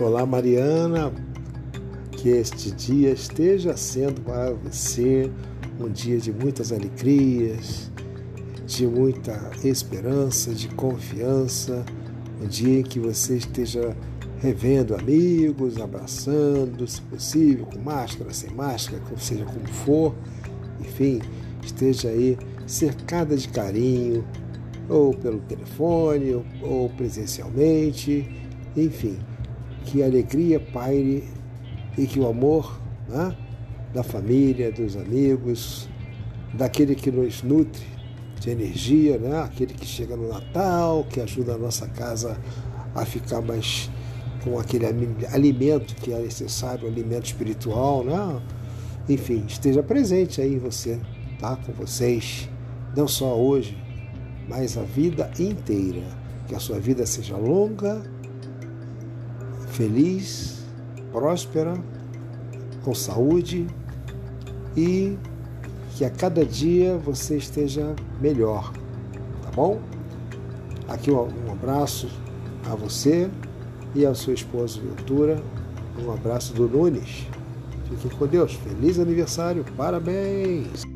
Olá, Mariana. Que este dia esteja sendo para você um dia de muitas alegrias, de muita esperança, de confiança, um dia em que você esteja revendo amigos, abraçando, se possível, com máscara, sem máscara, seja como for, enfim, esteja aí cercada de carinho, ou pelo telefone, ou presencialmente, enfim que a alegria paire e que o amor né, da família, dos amigos, daquele que nos nutre de energia, né, aquele que chega no Natal, que ajuda a nossa casa a ficar mais com aquele alimento que é necessário, alimento espiritual, né? Enfim, esteja presente aí você, tá? Com vocês, não só hoje, mas a vida inteira. Que a sua vida seja longa feliz, próspera, com saúde e que a cada dia você esteja melhor, tá bom? Aqui um abraço a você e ao seu esposo Ventura, um abraço do Nunes. Fiquem com Deus. Feliz aniversário, parabéns!